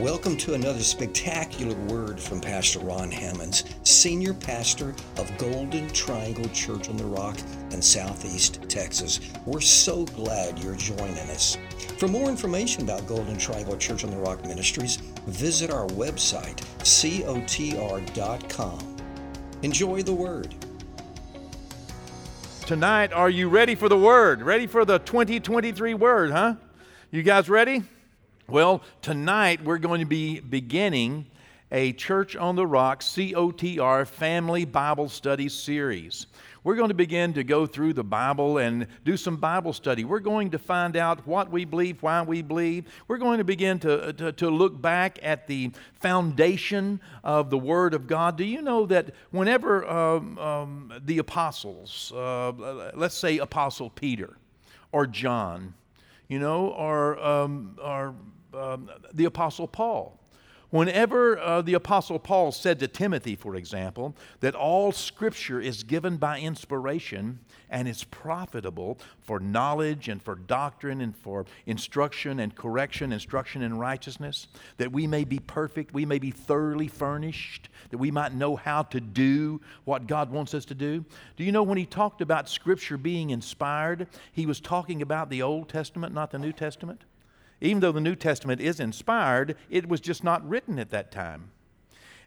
Welcome to another spectacular word from Pastor Ron Hammonds, Senior Pastor of Golden Triangle Church on the Rock in Southeast Texas. We're so glad you're joining us. For more information about Golden Triangle Church on the Rock Ministries, visit our website, cotr.com. Enjoy the word. Tonight, are you ready for the word? Ready for the 2023 word, huh? You guys ready? Well, tonight we're going to be beginning a Church on the Rock, COTR, Family Bible Study Series. We're going to begin to go through the Bible and do some Bible study. We're going to find out what we believe, why we believe. We're going to begin to, to, to look back at the foundation of the Word of God. Do you know that whenever um, um, the apostles, uh, let's say Apostle Peter or John, you know, or, um, or um, the Apostle Paul. Whenever uh, the Apostle Paul said to Timothy, for example, that all Scripture is given by inspiration and is profitable for knowledge and for doctrine and for instruction and correction, instruction in righteousness, that we may be perfect, we may be thoroughly furnished, that we might know how to do what God wants us to do. Do you know when he talked about Scripture being inspired, he was talking about the Old Testament, not the New Testament? Even though the New Testament is inspired, it was just not written at that time.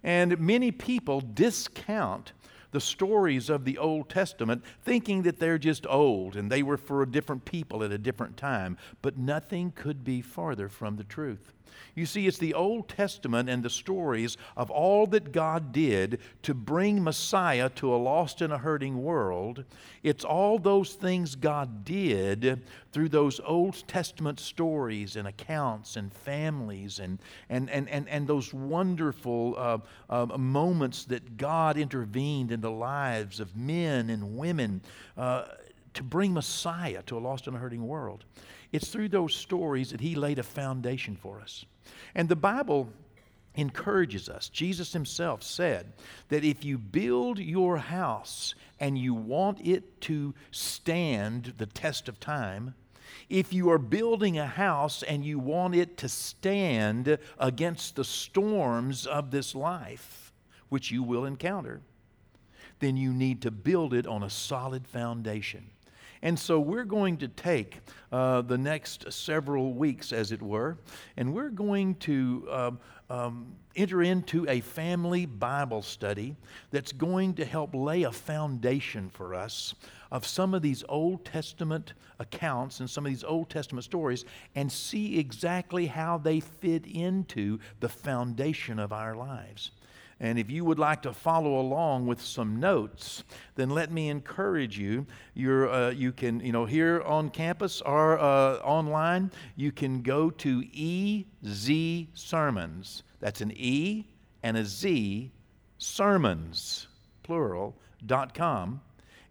And many people discount the stories of the Old Testament, thinking that they're just old and they were for a different people at a different time. But nothing could be farther from the truth. You see, it's the Old Testament and the stories of all that God did to bring Messiah to a lost and a hurting world. It's all those things God did through those Old Testament stories and accounts and families and, and, and, and, and those wonderful uh, uh, moments that God intervened in the lives of men and women uh, to bring Messiah to a lost and hurting world. It's through those stories that He laid a foundation for us. And the Bible encourages us. Jesus himself said that if you build your house and you want it to stand the test of time, if you are building a house and you want it to stand against the storms of this life, which you will encounter, then you need to build it on a solid foundation. And so we're going to take uh, the next several weeks, as it were, and we're going to um, um, enter into a family Bible study that's going to help lay a foundation for us of some of these Old Testament accounts and some of these Old Testament stories and see exactly how they fit into the foundation of our lives. And if you would like to follow along with some notes, then let me encourage you. You're, uh, you can, you know, here on campus or uh, online, you can go to EZ Sermons. That's an E and a Z, sermons, plural, dot com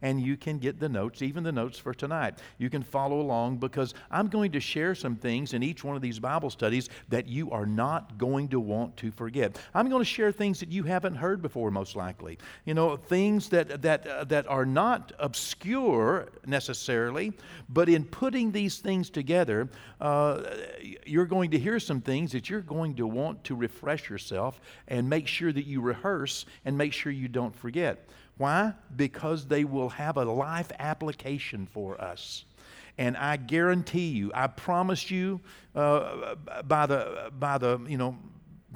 and you can get the notes, even the notes for tonight. You can follow along because I'm going to share some things in each one of these Bible studies that you are not going to want to forget. I'm going to share things that you haven't heard before, most likely. You know, things that, that, uh, that are not obscure necessarily, but in putting these things together, uh, you're going to hear some things that you're going to want to refresh yourself and make sure that you rehearse and make sure you don't forget. Why? Because they will have a life application for us. And I guarantee you, I promise you, uh, by the by the you know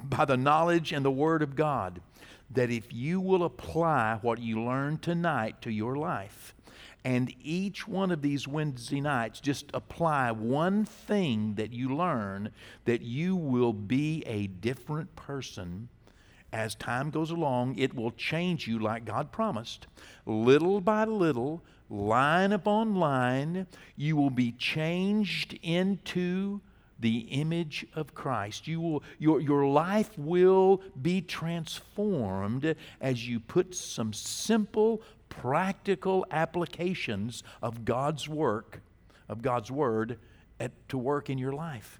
by the knowledge and the Word of God, that if you will apply what you learned tonight to your life, and each one of these Wednesday nights, just apply one thing that you learn, that you will be a different person as time goes along, it will change you like God promised. Little by little, line upon line, you will be changed into the image of Christ. You will, your, your life will be transformed as you put some simple, practical applications of God's work, of God's Word, at, to work in your life.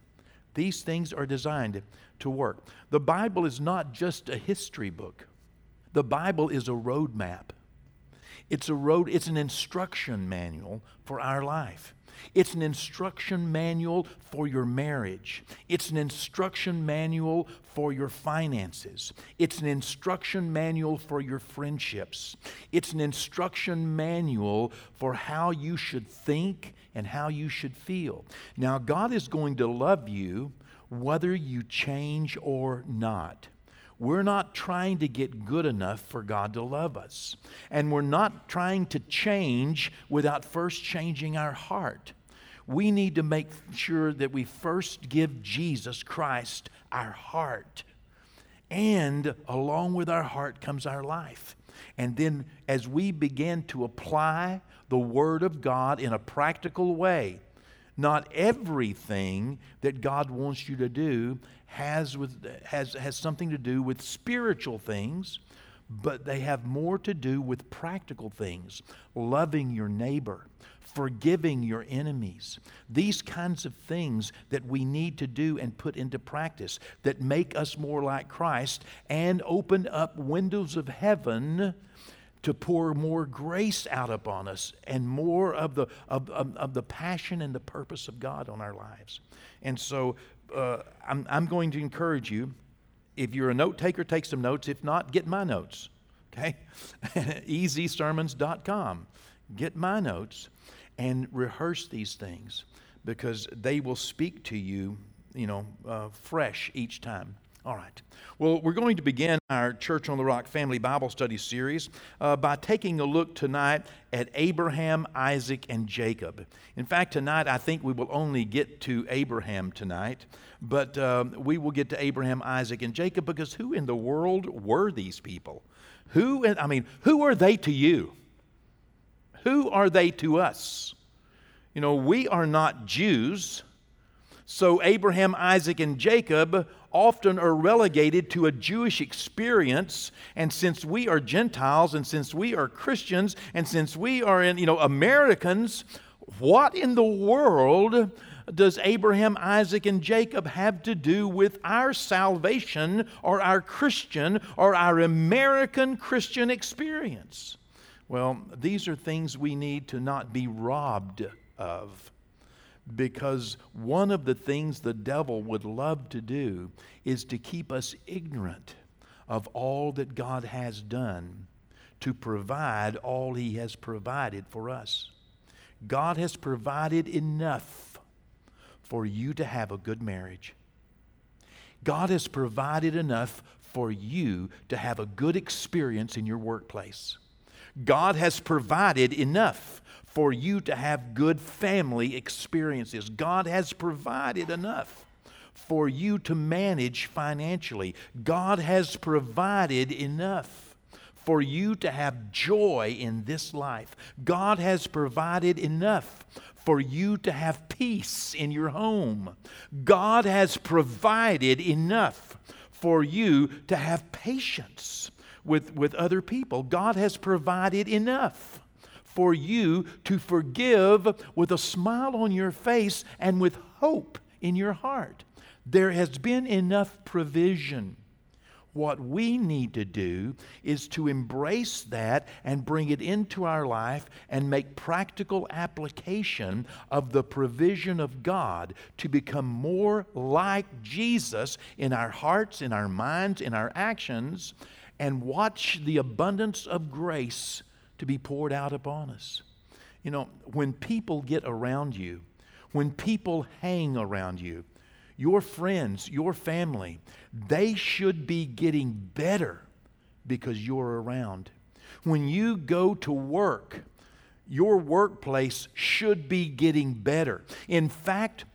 These things are designed to work. The Bible is not just a history book, the Bible is a roadmap. It's a road, it's an instruction manual for our life. It's an instruction manual for your marriage. It's an instruction manual for your finances. It's an instruction manual for your friendships. It's an instruction manual for how you should think and how you should feel. Now, God is going to love you whether you change or not. We're not trying to get good enough for God to love us. And we're not trying to change without first changing our heart. We need to make sure that we first give Jesus Christ our heart. And along with our heart comes our life. And then as we begin to apply the Word of God in a practical way, not everything that God wants you to do has, with, has, has something to do with spiritual things, but they have more to do with practical things loving your neighbor, forgiving your enemies. These kinds of things that we need to do and put into practice that make us more like Christ and open up windows of heaven to pour more grace out upon us and more of the, of, of, of the passion and the purpose of God on our lives. And so uh, I'm, I'm going to encourage you if you're a note taker, take some notes. If not, get my notes. Okay? EZSermons.com. Get my notes and rehearse these things because they will speak to you, you know, uh, fresh each time. All right. Well, we're going to begin our Church on the Rock Family Bible Study series uh, by taking a look tonight at Abraham, Isaac, and Jacob. In fact, tonight I think we will only get to Abraham tonight, but um, we will get to Abraham, Isaac, and Jacob because who in the world were these people? Who, I mean, who are they to you? Who are they to us? You know, we are not Jews. So Abraham, Isaac, and Jacob often are relegated to a Jewish experience. And since we are Gentiles, and since we are Christians, and since we are in, you know, Americans, what in the world does Abraham, Isaac, and Jacob have to do with our salvation or our Christian or our American Christian experience? Well, these are things we need to not be robbed of because one of the things the devil would love to do is to keep us ignorant of all that God has done to provide all he has provided for us. God has provided enough for you to have a good marriage. God has provided enough for you to have a good experience in your workplace. God has provided enough for you to have good family experiences. God has provided enough for you to manage financially. God has provided enough for you to have joy in this life. God has provided enough for you to have peace in your home. God has provided enough for you to have patience with, with other people. God has provided enough for you to forgive with a smile on your face and with hope in your heart. There has been enough provision. What we need to do is to embrace that and bring it into our life and make practical application of the provision of God to become more like Jesus in our hearts, in our minds, in our actions, and watch the abundance of grace to be poured out upon us. You know, when people get around you, when people hang around you, your friends, your family, they should be getting better because you're around. When you go to work, your workplace should be getting better. In fact,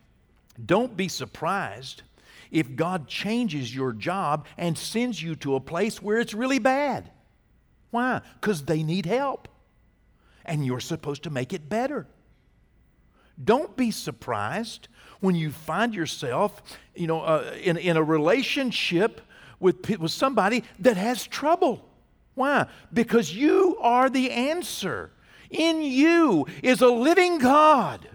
don't be surprised if God changes your job and sends you to a place where it's really bad. Why? Because they need help. And you're supposed to make it better. Don't be surprised when you find yourself, you know, uh, in, in a relationship with, with somebody that has trouble. Why? Because you are the answer. In you is a living God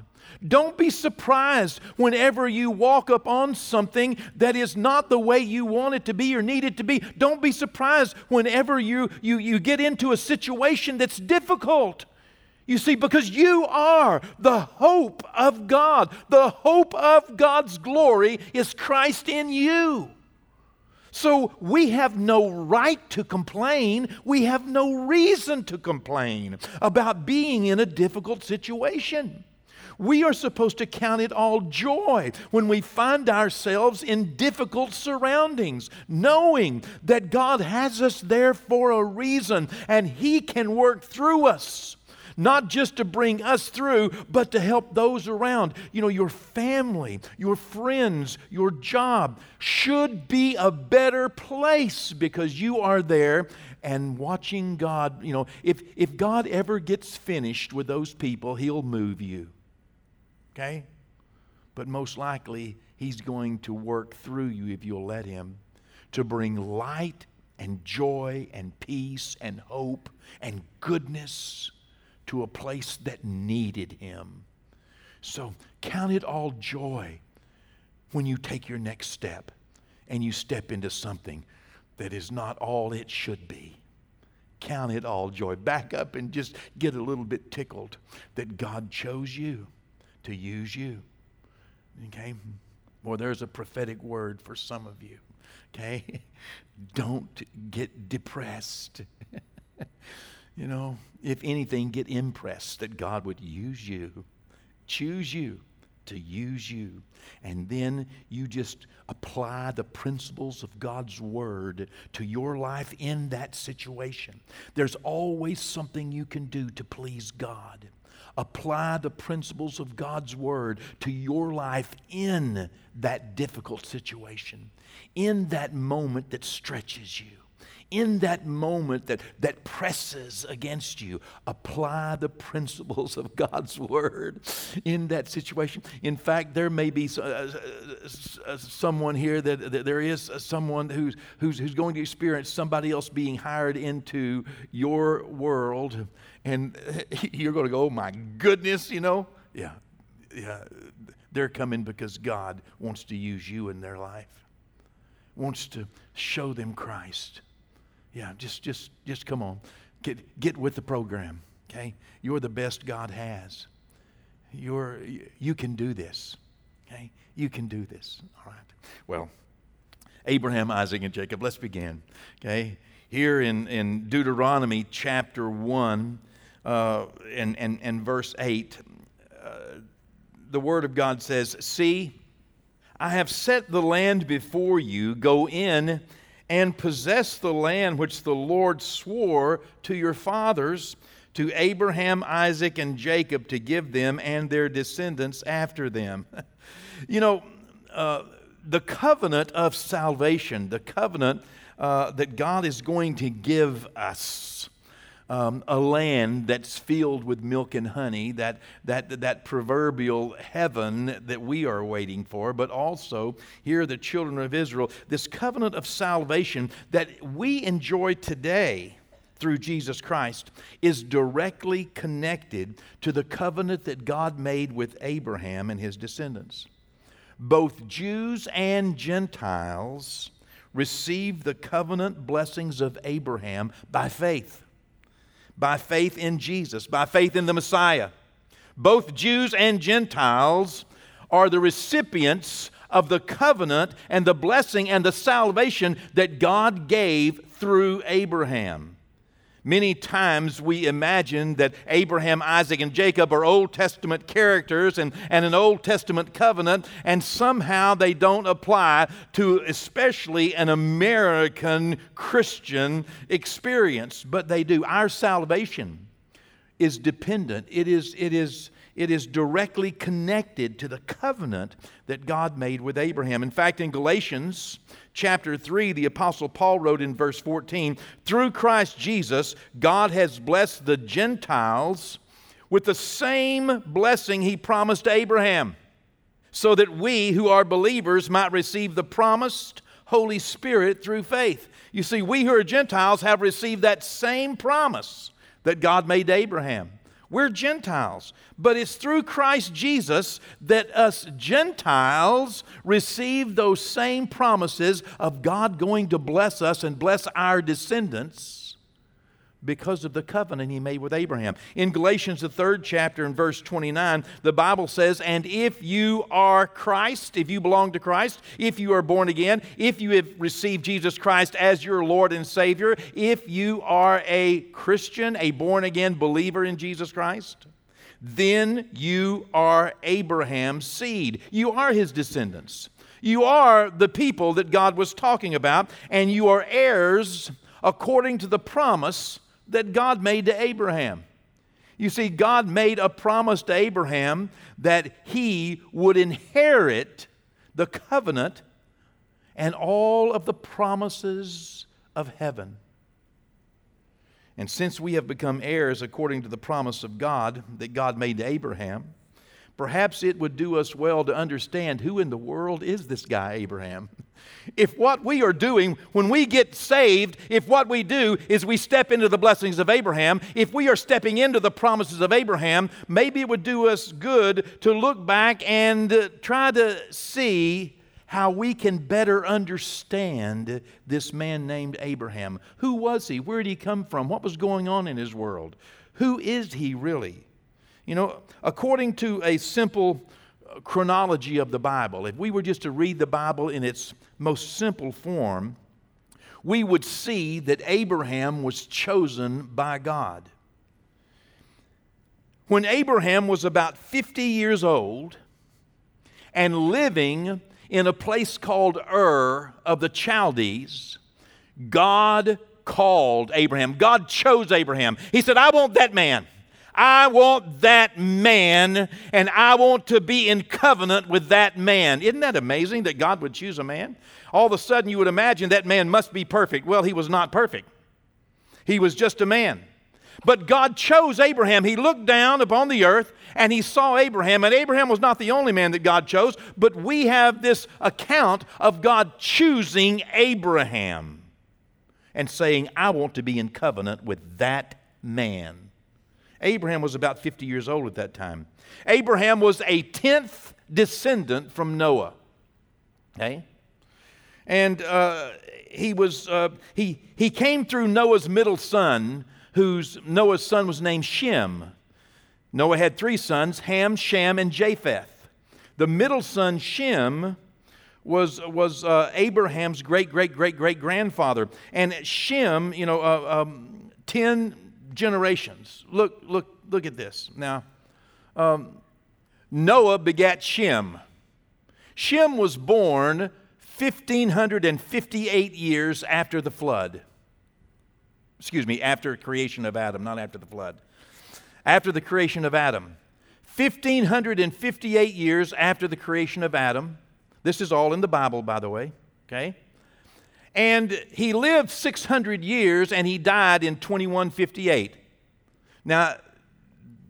Don't be surprised whenever you walk up on something that is not the way you want it to be or need it to be. Don't be surprised whenever you, you, you get into a situation that's difficult. You see, because you are the hope of God. The hope of God's glory is Christ in you. So we have no right to complain. We have no reason to complain about being in a difficult situation. We are supposed to count it all joy when we find ourselves in difficult surroundings, knowing that God has us there for a reason and He can work through us not just to bring us through, but to help those around. You know, your family, your friends, your job should be a better place because you are there and watching God. You know, if, if God ever gets finished with those people, He'll move you. Okay? But most likely, He's going to work through you if you'll let Him to bring light and joy and peace and hope and goodness to a place that needed him. So count it all joy when you take your next step and you step into something that is not all it should be. Count it all joy. Back up and just get a little bit tickled that God chose you to use you. Okay? Well, there's a prophetic word for some of you. Okay? Don't get depressed. you know, if anything, get impressed that God would use you, choose you to use you. And then you just apply the principles of God's Word to your life in that situation. There's always something you can do to please God. Apply the principles of God's Word to your life in that difficult situation, in that moment that stretches you in that moment that, that presses against you, apply the principles of God's word in that situation. In fact, there may be uh, uh, uh, someone here that, that, there is someone who's, who's, who's going to experience somebody else being hired into your world, and you're going to go, oh my goodness, you know? Yeah, yeah. They're coming because God wants to use you in their life, wants to show them Christ. Yeah, just just just come on. Get get with the program, okay? You're the best God has. You're you can do this. Okay? You can do this. All right. Well, Abraham, Isaac, and Jacob, let's begin. Okay? Here in, in Deuteronomy chapter 1 and, and, and verse 8, uh, the Word of God says, See, I have set the land before you. Go in and possess the land which the Lord swore to your fathers, to Abraham, Isaac, and Jacob, to give them and their descendants after them. you know, uh, the covenant of salvation, the covenant uh, that God is going to give us um, a land that's filled with milk and honey, that, that, that proverbial heaven that we are waiting for, but also here, the children of Israel, this covenant of salvation that we enjoy today through Jesus Christ is directly connected to the covenant that God made with Abraham and his descendants. Both Jews and Gentiles received the covenant blessings of Abraham by faith by faith in Jesus, by faith in the Messiah. Both Jews and Gentiles are the recipients of the covenant and the blessing and the salvation that God gave through Abraham. Many times we imagine that Abraham, Isaac, and Jacob are Old Testament characters and, and an Old Testament covenant, and somehow they don't apply to especially an American Christian experience, but they do. Our salvation is dependent, it is, it is, it is directly connected to the covenant that God made with Abraham. In fact, in Galatians, chapter 3, the Apostle Paul wrote in verse 14 Through Christ Jesus, God has blessed the Gentiles with the same blessing he promised Abraham, so that we who are believers might receive the promised Holy Spirit through faith. You see, we who are Gentiles have received that same promise that God made to Abraham. We're Gentiles. But it's through Christ Jesus that us Gentiles receive those same promises of God going to bless us and bless our descendants because of the covenant he made with Abraham. In Galatians, the third chapter, in verse 29, the Bible says, And if you are Christ, if you belong to Christ, if you are born again, if you have received Jesus Christ as your Lord and Savior, if you are a Christian, a born again believer in Jesus Christ, then you are Abraham's seed. You are his descendants. You are the people that God was talking about, and you are heirs according to the promise that God made to Abraham. You see, God made a promise to Abraham that he would inherit the covenant and all of the promises of heaven. And since we have become heirs according to the promise of God that God made to Abraham, perhaps it would do us well to understand who in the world is this guy, Abraham. If what we are doing when we get saved, if what we do is we step into the blessings of Abraham, if we are stepping into the promises of Abraham, maybe it would do us good to look back and uh, try to see how we can better understand this man named Abraham. Who was he? Where did he come from? What was going on in his world? Who is he really? You know, according to a simple uh, chronology of the Bible, if we were just to read the Bible in its most simple form, we would see that Abraham was chosen by God. When Abraham was about 50 years old and living in a place called Ur of the Chaldees, God called Abraham. God chose Abraham. He said, I want that man. I want that man and I want to be in covenant with that man. Isn't that amazing that God would choose a man? All of a sudden, you would imagine that man must be perfect. Well, he was not perfect, he was just a man. But God chose Abraham. He looked down upon the earth and he saw Abraham. And Abraham was not the only man that God chose, but we have this account of God choosing Abraham and saying, I want to be in covenant with that man. Abraham was about 50 years old at that time. Abraham was a 10th descendant from Noah. Okay? And uh, he was uh, he he came through Noah's middle son, whose Noah's son was named Shem. Noah had three sons: Ham, Shem, and Japheth. The middle son Shem was was uh, Abraham's great great great great grandfather, and Shem, you know, uh, um, ten generations. Look, look, look at this. Now, um, Noah begat Shem. Shem was born 1558 years after the flood. Excuse me, after creation of Adam, not after the flood. After the creation of Adam. 1558 years after the creation of Adam. This is all in the Bible, by the way, okay? And he lived 600 years and he died in 2158. Now,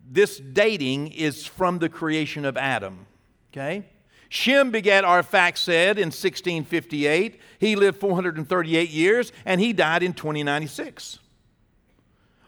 this dating is from the creation of Adam, okay? Shem begat Arphaxad in 1658. He lived 438 years and he died in 2096.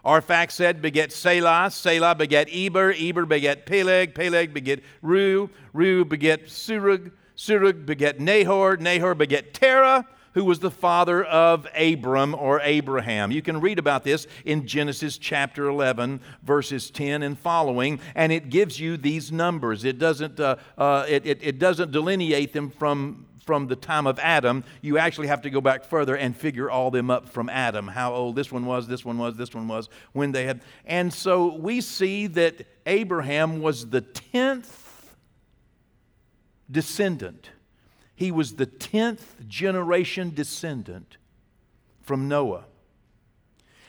Arphaxad begat Selah, Selah begat Eber, Eber begat Peleg, Peleg begat Reu, Reu begat Serug, Serug begat Nahor, Nahor begat Terah, who was the father of Abram or Abraham. You can read about this in Genesis chapter 11, verses 10 and following, and it gives you these numbers. It doesn't, uh, uh, it, it, it doesn't delineate them from from the time of Adam, you actually have to go back further and figure all them up from Adam. How old this one was, this one was, this one was, when they had. And so we see that Abraham was the 10th descendant he was the 10th generation descendant from Noah.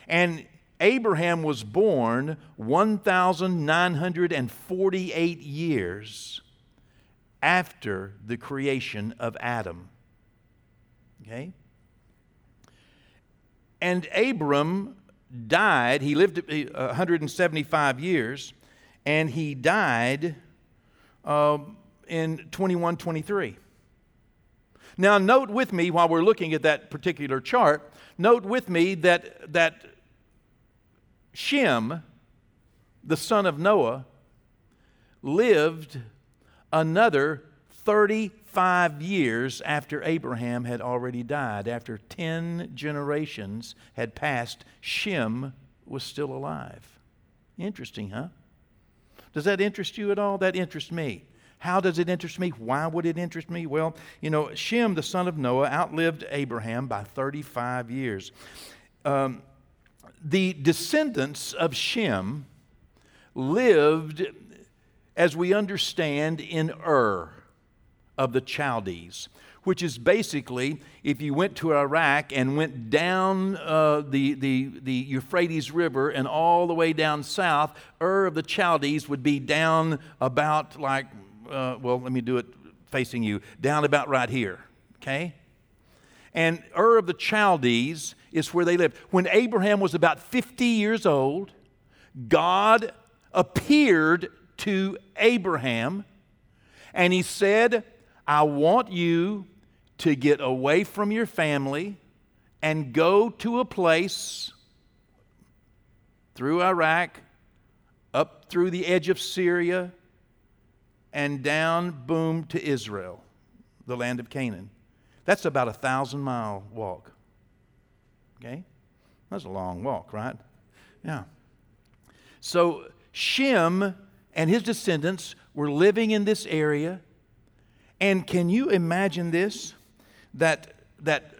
And Abraham was born 1,948 years after the creation of Adam. Okay? And Abram died, he lived 175 years, and he died uh, in 2123. Now, note with me while we're looking at that particular chart, note with me that, that Shem the son of Noah, lived another 35 years after Abraham had already died. After 10 generations had passed, Shem was still alive. Interesting, huh? Does that interest you at all? That interests me. How does it interest me? Why would it interest me? Well, you know, Shem, the son of Noah, outlived Abraham by 35 years. Um, the descendants of Shem lived, as we understand, in Ur of the Chaldees which is basically if you went to Iraq and went down uh, the, the, the Euphrates River and all the way down south, Ur of the Chaldees would be down about like, uh, well, let me do it facing you, down about right here, okay? And Ur of the Chaldees is where they lived. When Abraham was about 50 years old, God appeared to Abraham and he said, I want you to get away from your family and go to a place through Iraq, up through the edge of Syria, and down, boom, to Israel, the land of Canaan. That's about a thousand mile walk. Okay? That's a long walk, right? Yeah. So Shem and his descendants were living in this area. And can you imagine this? that, that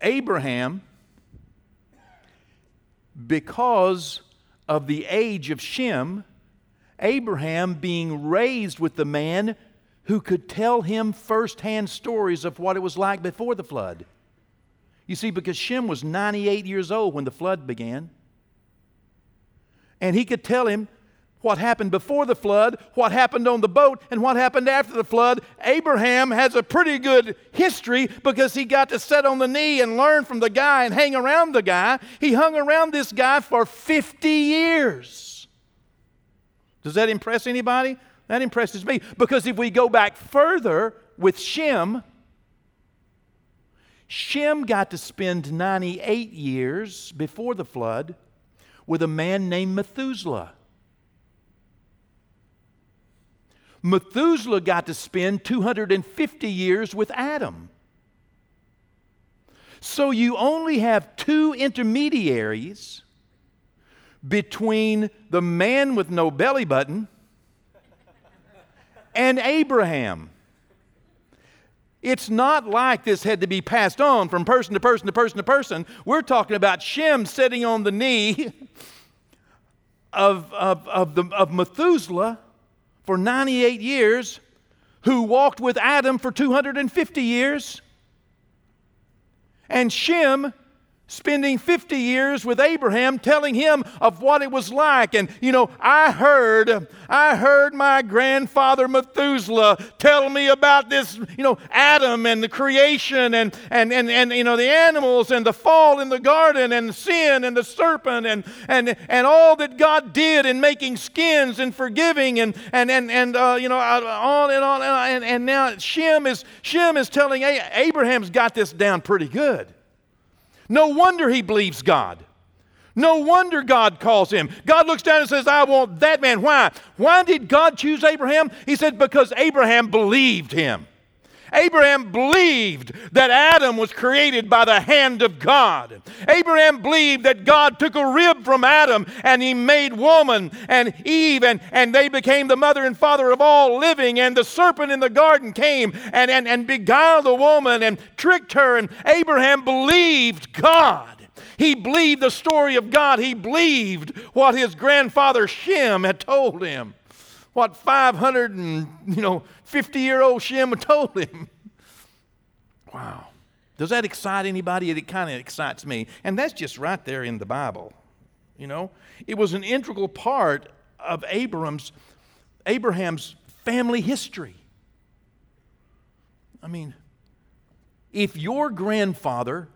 Abraham, because of the age of Shem, Abraham being raised with the man who could tell him firsthand stories of what it was like before the flood. You see, because Shem was 98 years old when the flood began. And he could tell him what happened before the flood, what happened on the boat, and what happened after the flood. Abraham has a pretty good history because he got to sit on the knee and learn from the guy and hang around the guy. He hung around this guy for 50 years. Does that impress anybody? That impresses me because if we go back further with Shem, Shem got to spend 98 years before the flood with a man named Methuselah. Methuselah got to spend 250 years with Adam. So you only have two intermediaries between the man with no belly button and Abraham. It's not like this had to be passed on from person to person to person to person. We're talking about Shem sitting on the knee of, of, of, the, of Methuselah for 98 years, who walked with Adam for 250 years, and Shem spending 50 years with Abraham telling him of what it was like. And you know I heard I heard my grandfather Methuselah tell me about this you know Adam and the creation and and and, and you know the animals and the fall in the garden and sin and the serpent and and and all that God did in making skins and forgiving and and and and uh, you know on and on and, and now Shem is Shem is telling Abraham's got this down pretty good no wonder he believes God. No wonder God calls him. God looks down and says, I want that man. Why? Why did God choose Abraham? He said, because Abraham believed him. Abraham believed that Adam was created by the hand of God. Abraham believed that God took a rib from Adam and he made woman and Eve, and, and they became the mother and father of all living. And the serpent in the garden came and, and, and beguiled the woman and tricked her. And Abraham believed God. He believed the story of God. He believed what his grandfather Shem had told him what 500 and, you know, 50 year old Shem told him. Wow. Does that excite anybody? It kind of excites me. And that's just right there in the Bible. You know, it was an integral part of Abraham's, Abraham's family history. I mean, if your grandfather,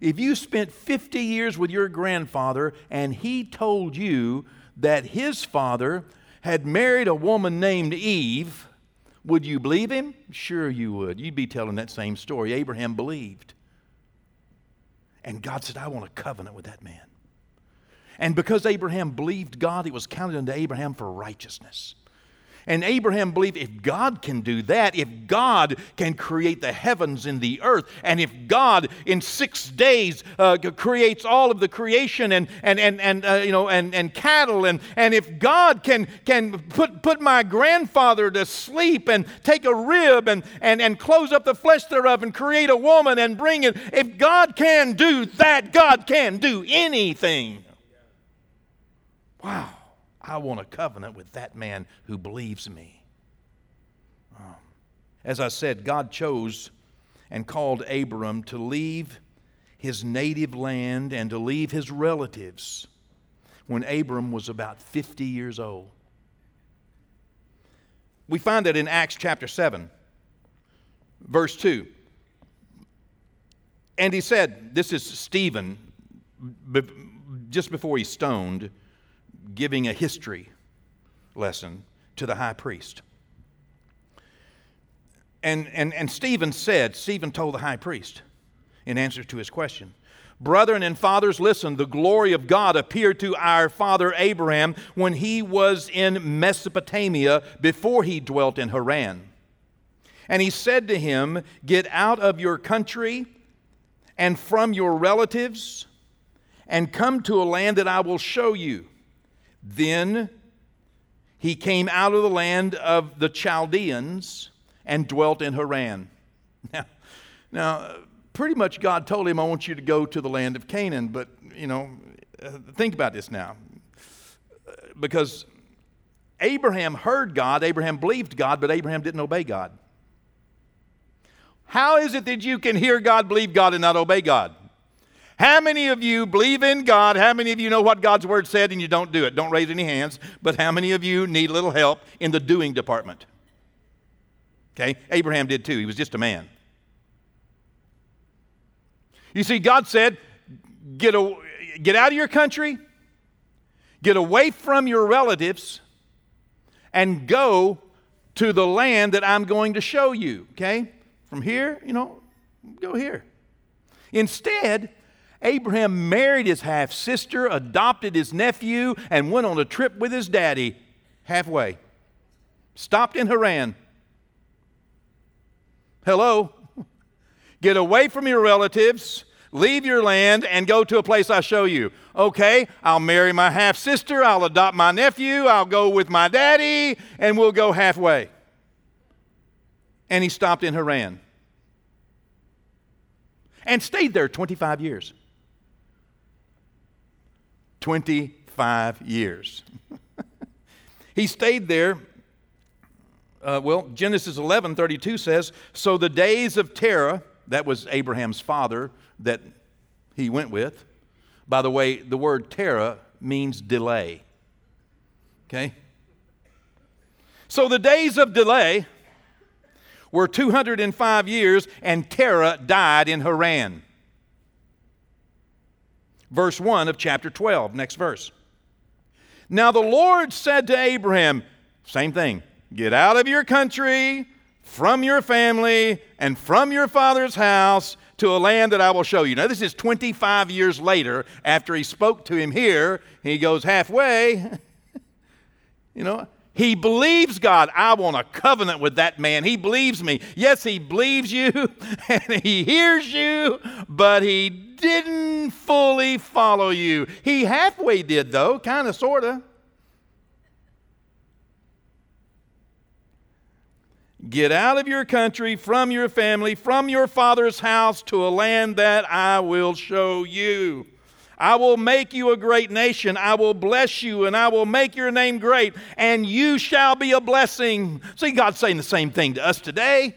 if you spent 50 years with your grandfather and he told you that his father had married a woman named Eve, would you believe him? Sure, you would. You'd be telling that same story. Abraham believed. And God said, I want a covenant with that man. And because Abraham believed God, it was counted unto Abraham for righteousness. And Abraham believed if God can do that, if God can create the heavens and the earth, and if God in six days uh, creates all of the creation and, and, and, and, uh, you know, and, and cattle, and, and if God can, can put, put my grandfather to sleep and take a rib and, and, and close up the flesh thereof and create a woman and bring it, if God can do that, God can do anything. Wow. I want a covenant with that man who believes me. Um, as I said, God chose and called Abram to leave his native land and to leave his relatives when Abram was about 50 years old. We find that in Acts chapter 7, verse 2. And he said, This is Stephen, just before he's stoned giving a history lesson to the high priest. And, and, and Stephen said, Stephen told the high priest in answer to his question, Brethren and fathers, listen, the glory of God appeared to our father Abraham when he was in Mesopotamia before he dwelt in Haran. And he said to him, Get out of your country and from your relatives and come to a land that I will show you. Then he came out of the land of the Chaldeans and dwelt in Haran. Now, now, pretty much God told him, I want you to go to the land of Canaan, but, you know, uh, think about this now. Because Abraham heard God, Abraham believed God, but Abraham didn't obey God. How is it that you can hear God, believe God, and not obey God? How many of you believe in God? How many of you know what God's word said and you don't do it? Don't raise any hands, but how many of you need a little help in the doing department? Okay, Abraham did too. He was just a man. You see, God said, get, a, get out of your country, get away from your relatives, and go to the land that I'm going to show you. Okay? From here, you know, go here. Instead, Abraham married his half sister, adopted his nephew, and went on a trip with his daddy halfway. Stopped in Haran. Hello? Get away from your relatives, leave your land, and go to a place I show you. Okay, I'll marry my half sister, I'll adopt my nephew, I'll go with my daddy, and we'll go halfway. And he stopped in Haran and stayed there 25 years. 25 years. he stayed there. Uh, well, Genesis 11 32 says, So the days of Terah, that was Abraham's father that he went with. By the way, the word Terah means delay. Okay? So the days of delay were 205 years, and Terah died in Haran verse 1 of chapter 12. Next verse. Now the Lord said to Abraham, same thing, get out of your country, from your family, and from your father's house to a land that I will show you. Now, this is 25 years later after he spoke to him here. He goes halfway. you know, he believes God. I want a covenant with that man. He believes me. Yes, he believes you and he hears you, but he didn't fully follow you. He halfway did, though, kind of, sort of. Get out of your country, from your family, from your father's house to a land that I will show you. I will make you a great nation. I will bless you and I will make your name great, and you shall be a blessing. See, God's saying the same thing to us today.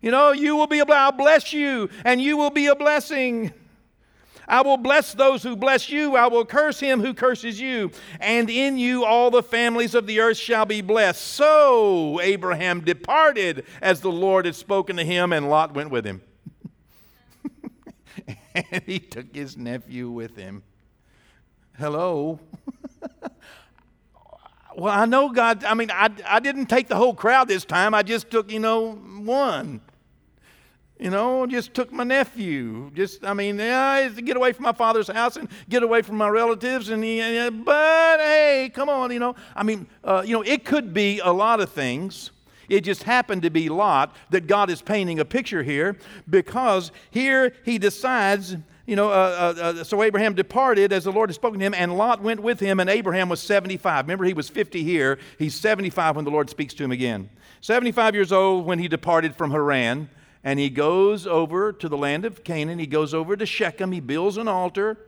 You know, you will be I'll bless you and you will be a blessing. I will bless those who bless you. I will curse him who curses you. And in you all the families of the earth shall be blessed. So Abraham departed as the Lord had spoken to him, and Lot went with him. and he took his nephew with him. Hello? well, I know God, I mean, I, I didn't take the whole crowd this time. I just took, you know, one. You know, just took my nephew. Just, I mean, yeah, to get away from my father's house and get away from my relatives. And he, but hey, come on, you know. I mean, uh, you know, it could be a lot of things. It just happened to be Lot that God is painting a picture here because here he decides, you know, uh, uh, uh, so Abraham departed as the Lord had spoken to him, and Lot went with him, and Abraham was 75. Remember, he was 50 here. He's 75 when the Lord speaks to him again. 75 years old when he departed from Haran, and he goes over to the land of Canaan. He goes over to Shechem. He builds an altar,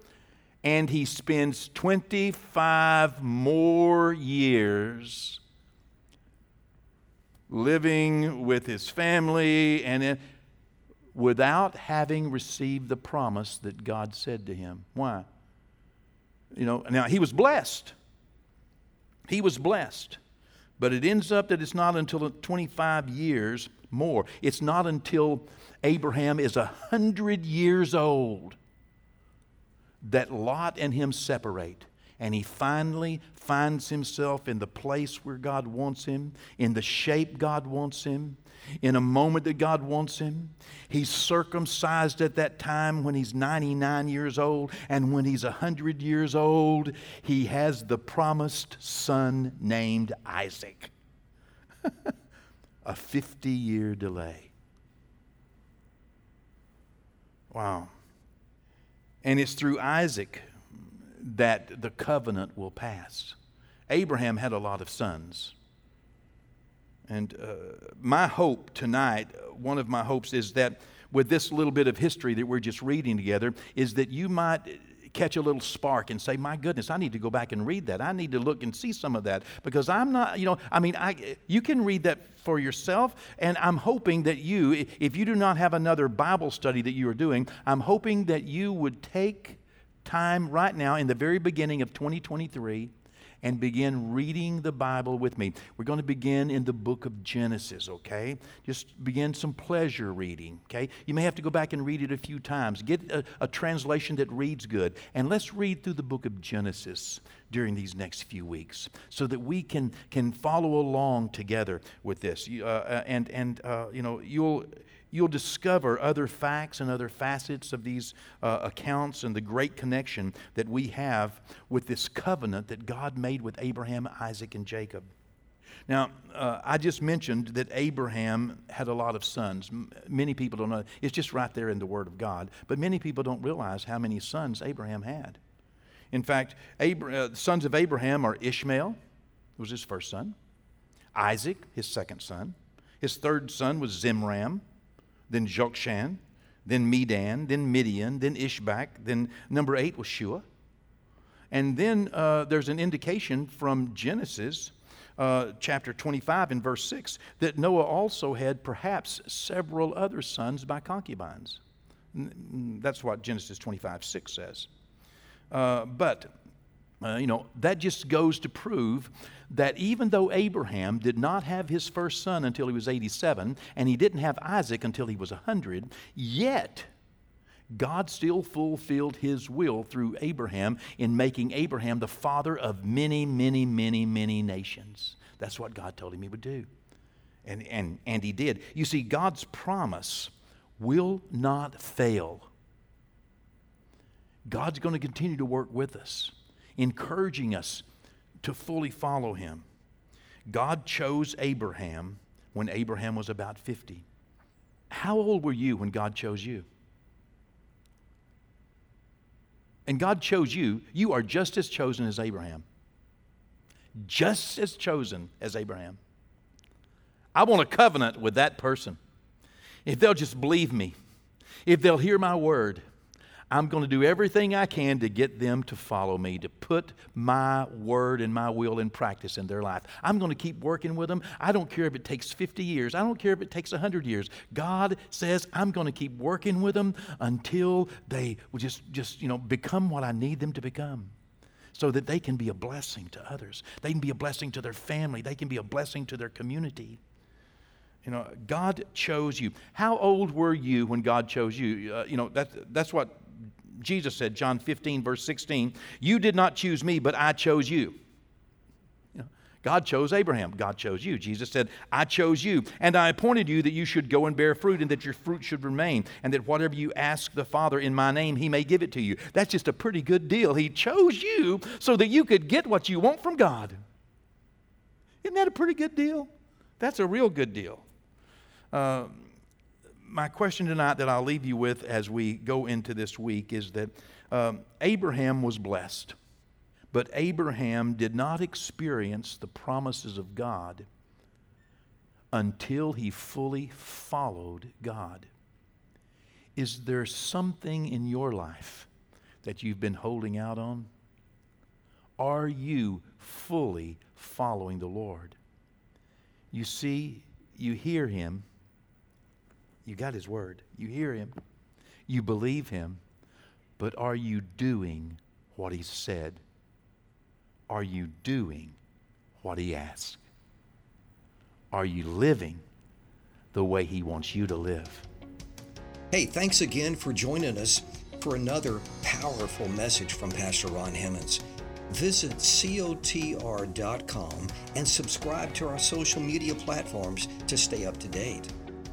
and he spends 25 more years living with his family and in, without having received the promise that God said to him. Why? You know, now he was blessed. He was blessed. But it ends up that it's not until 25 years more. It's not until Abraham is 100 years old that Lot and him separate and he finally finds himself in the place where God wants him, in the shape God wants him, in a moment that God wants him. He's circumcised at that time when he's 99 years old, and when he's 100 years old, he has the promised son named Isaac. a 50 year delay. Wow. And it's through Isaac that the covenant will pass. Abraham had a lot of sons. And uh, my hope tonight, one of my hopes is that with this little bit of history that we're just reading together, is that you might catch a little spark and say, My goodness, I need to go back and read that. I need to look and see some of that because I'm not, you know, I mean, I, you can read that for yourself, and I'm hoping that you, if you do not have another Bible study that you are doing, I'm hoping that you would take time right now in the very beginning of 2023 and begin reading the Bible with me. We're going to begin in the book of Genesis, okay? Just begin some pleasure reading, okay? You may have to go back and read it a few times. Get a, a translation that reads good. And let's read through the book of Genesis during these next few weeks so that we can, can follow along together with this. Uh, uh, and, and uh, you know, you'll you'll discover other facts and other facets of these uh, accounts and the great connection that we have with this covenant that God made with Abraham, Isaac, and Jacob. Now, uh, I just mentioned that Abraham had a lot of sons. M- many people don't know. It's just right there in the Word of God. But many people don't realize how many sons Abraham had. In fact, Abra- uh, the sons of Abraham are Ishmael, who was his first son, Isaac, his second son. His third son was Zimran then Jokshan, then Medan, then Midian, then Ishbak, then number eight was Shua. And then uh, there's an indication from Genesis uh, chapter 25 and verse 6 that Noah also had perhaps several other sons by concubines. That's what Genesis 25 6 says. Uh, but uh, you know, that just goes to prove that even though Abraham did not have his first son until he was 87, and he didn't have Isaac until he was 100, yet God still fulfilled his will through Abraham in making Abraham the father of many, many, many, many nations. That's what God told him he would do. And, and, and he did. You see, God's promise will not fail. God's going to continue to work with us encouraging us to fully follow him. God chose Abraham when Abraham was about 50. How old were you when God chose you? And God chose you. You are just as chosen as Abraham. Just as chosen as Abraham. I want a covenant with that person. If they'll just believe me, if they'll hear my word, I'm going to do everything I can to get them to follow me, to put my word and my will in practice in their life. I'm going to keep working with them. I don't care if it takes 50 years. I don't care if it takes 100 years. God says I'm going to keep working with them until they just, just you know, become what I need them to become so that they can be a blessing to others. They can be a blessing to their family. They can be a blessing to their community. You know, God chose you. How old were you when God chose you? Uh, you know, that, that's what Jesus said, John 15, verse 16, You did not choose me, but I chose you. God chose Abraham. God chose you. Jesus said, I chose you, and I appointed you that you should go and bear fruit, and that your fruit should remain, and that whatever you ask the Father in my name, he may give it to you. That's just a pretty good deal. He chose you so that you could get what you want from God. Isn't that a pretty good deal? That's a real good deal. Uh, my question tonight that I'll leave you with as we go into this week is that um, Abraham was blessed. But Abraham did not experience the promises of God until he fully followed God. Is there something in your life that you've been holding out on? Are you fully following the Lord? You see, you hear him, you got his word, you hear him, you believe him, but are you doing what he said? Are you doing what He asked? Are you living the way He wants you to live? Hey, thanks again for joining us for another powerful message from Pastor Ron Hemmons. Visit cotr.com and subscribe to our social media platforms to stay up to date.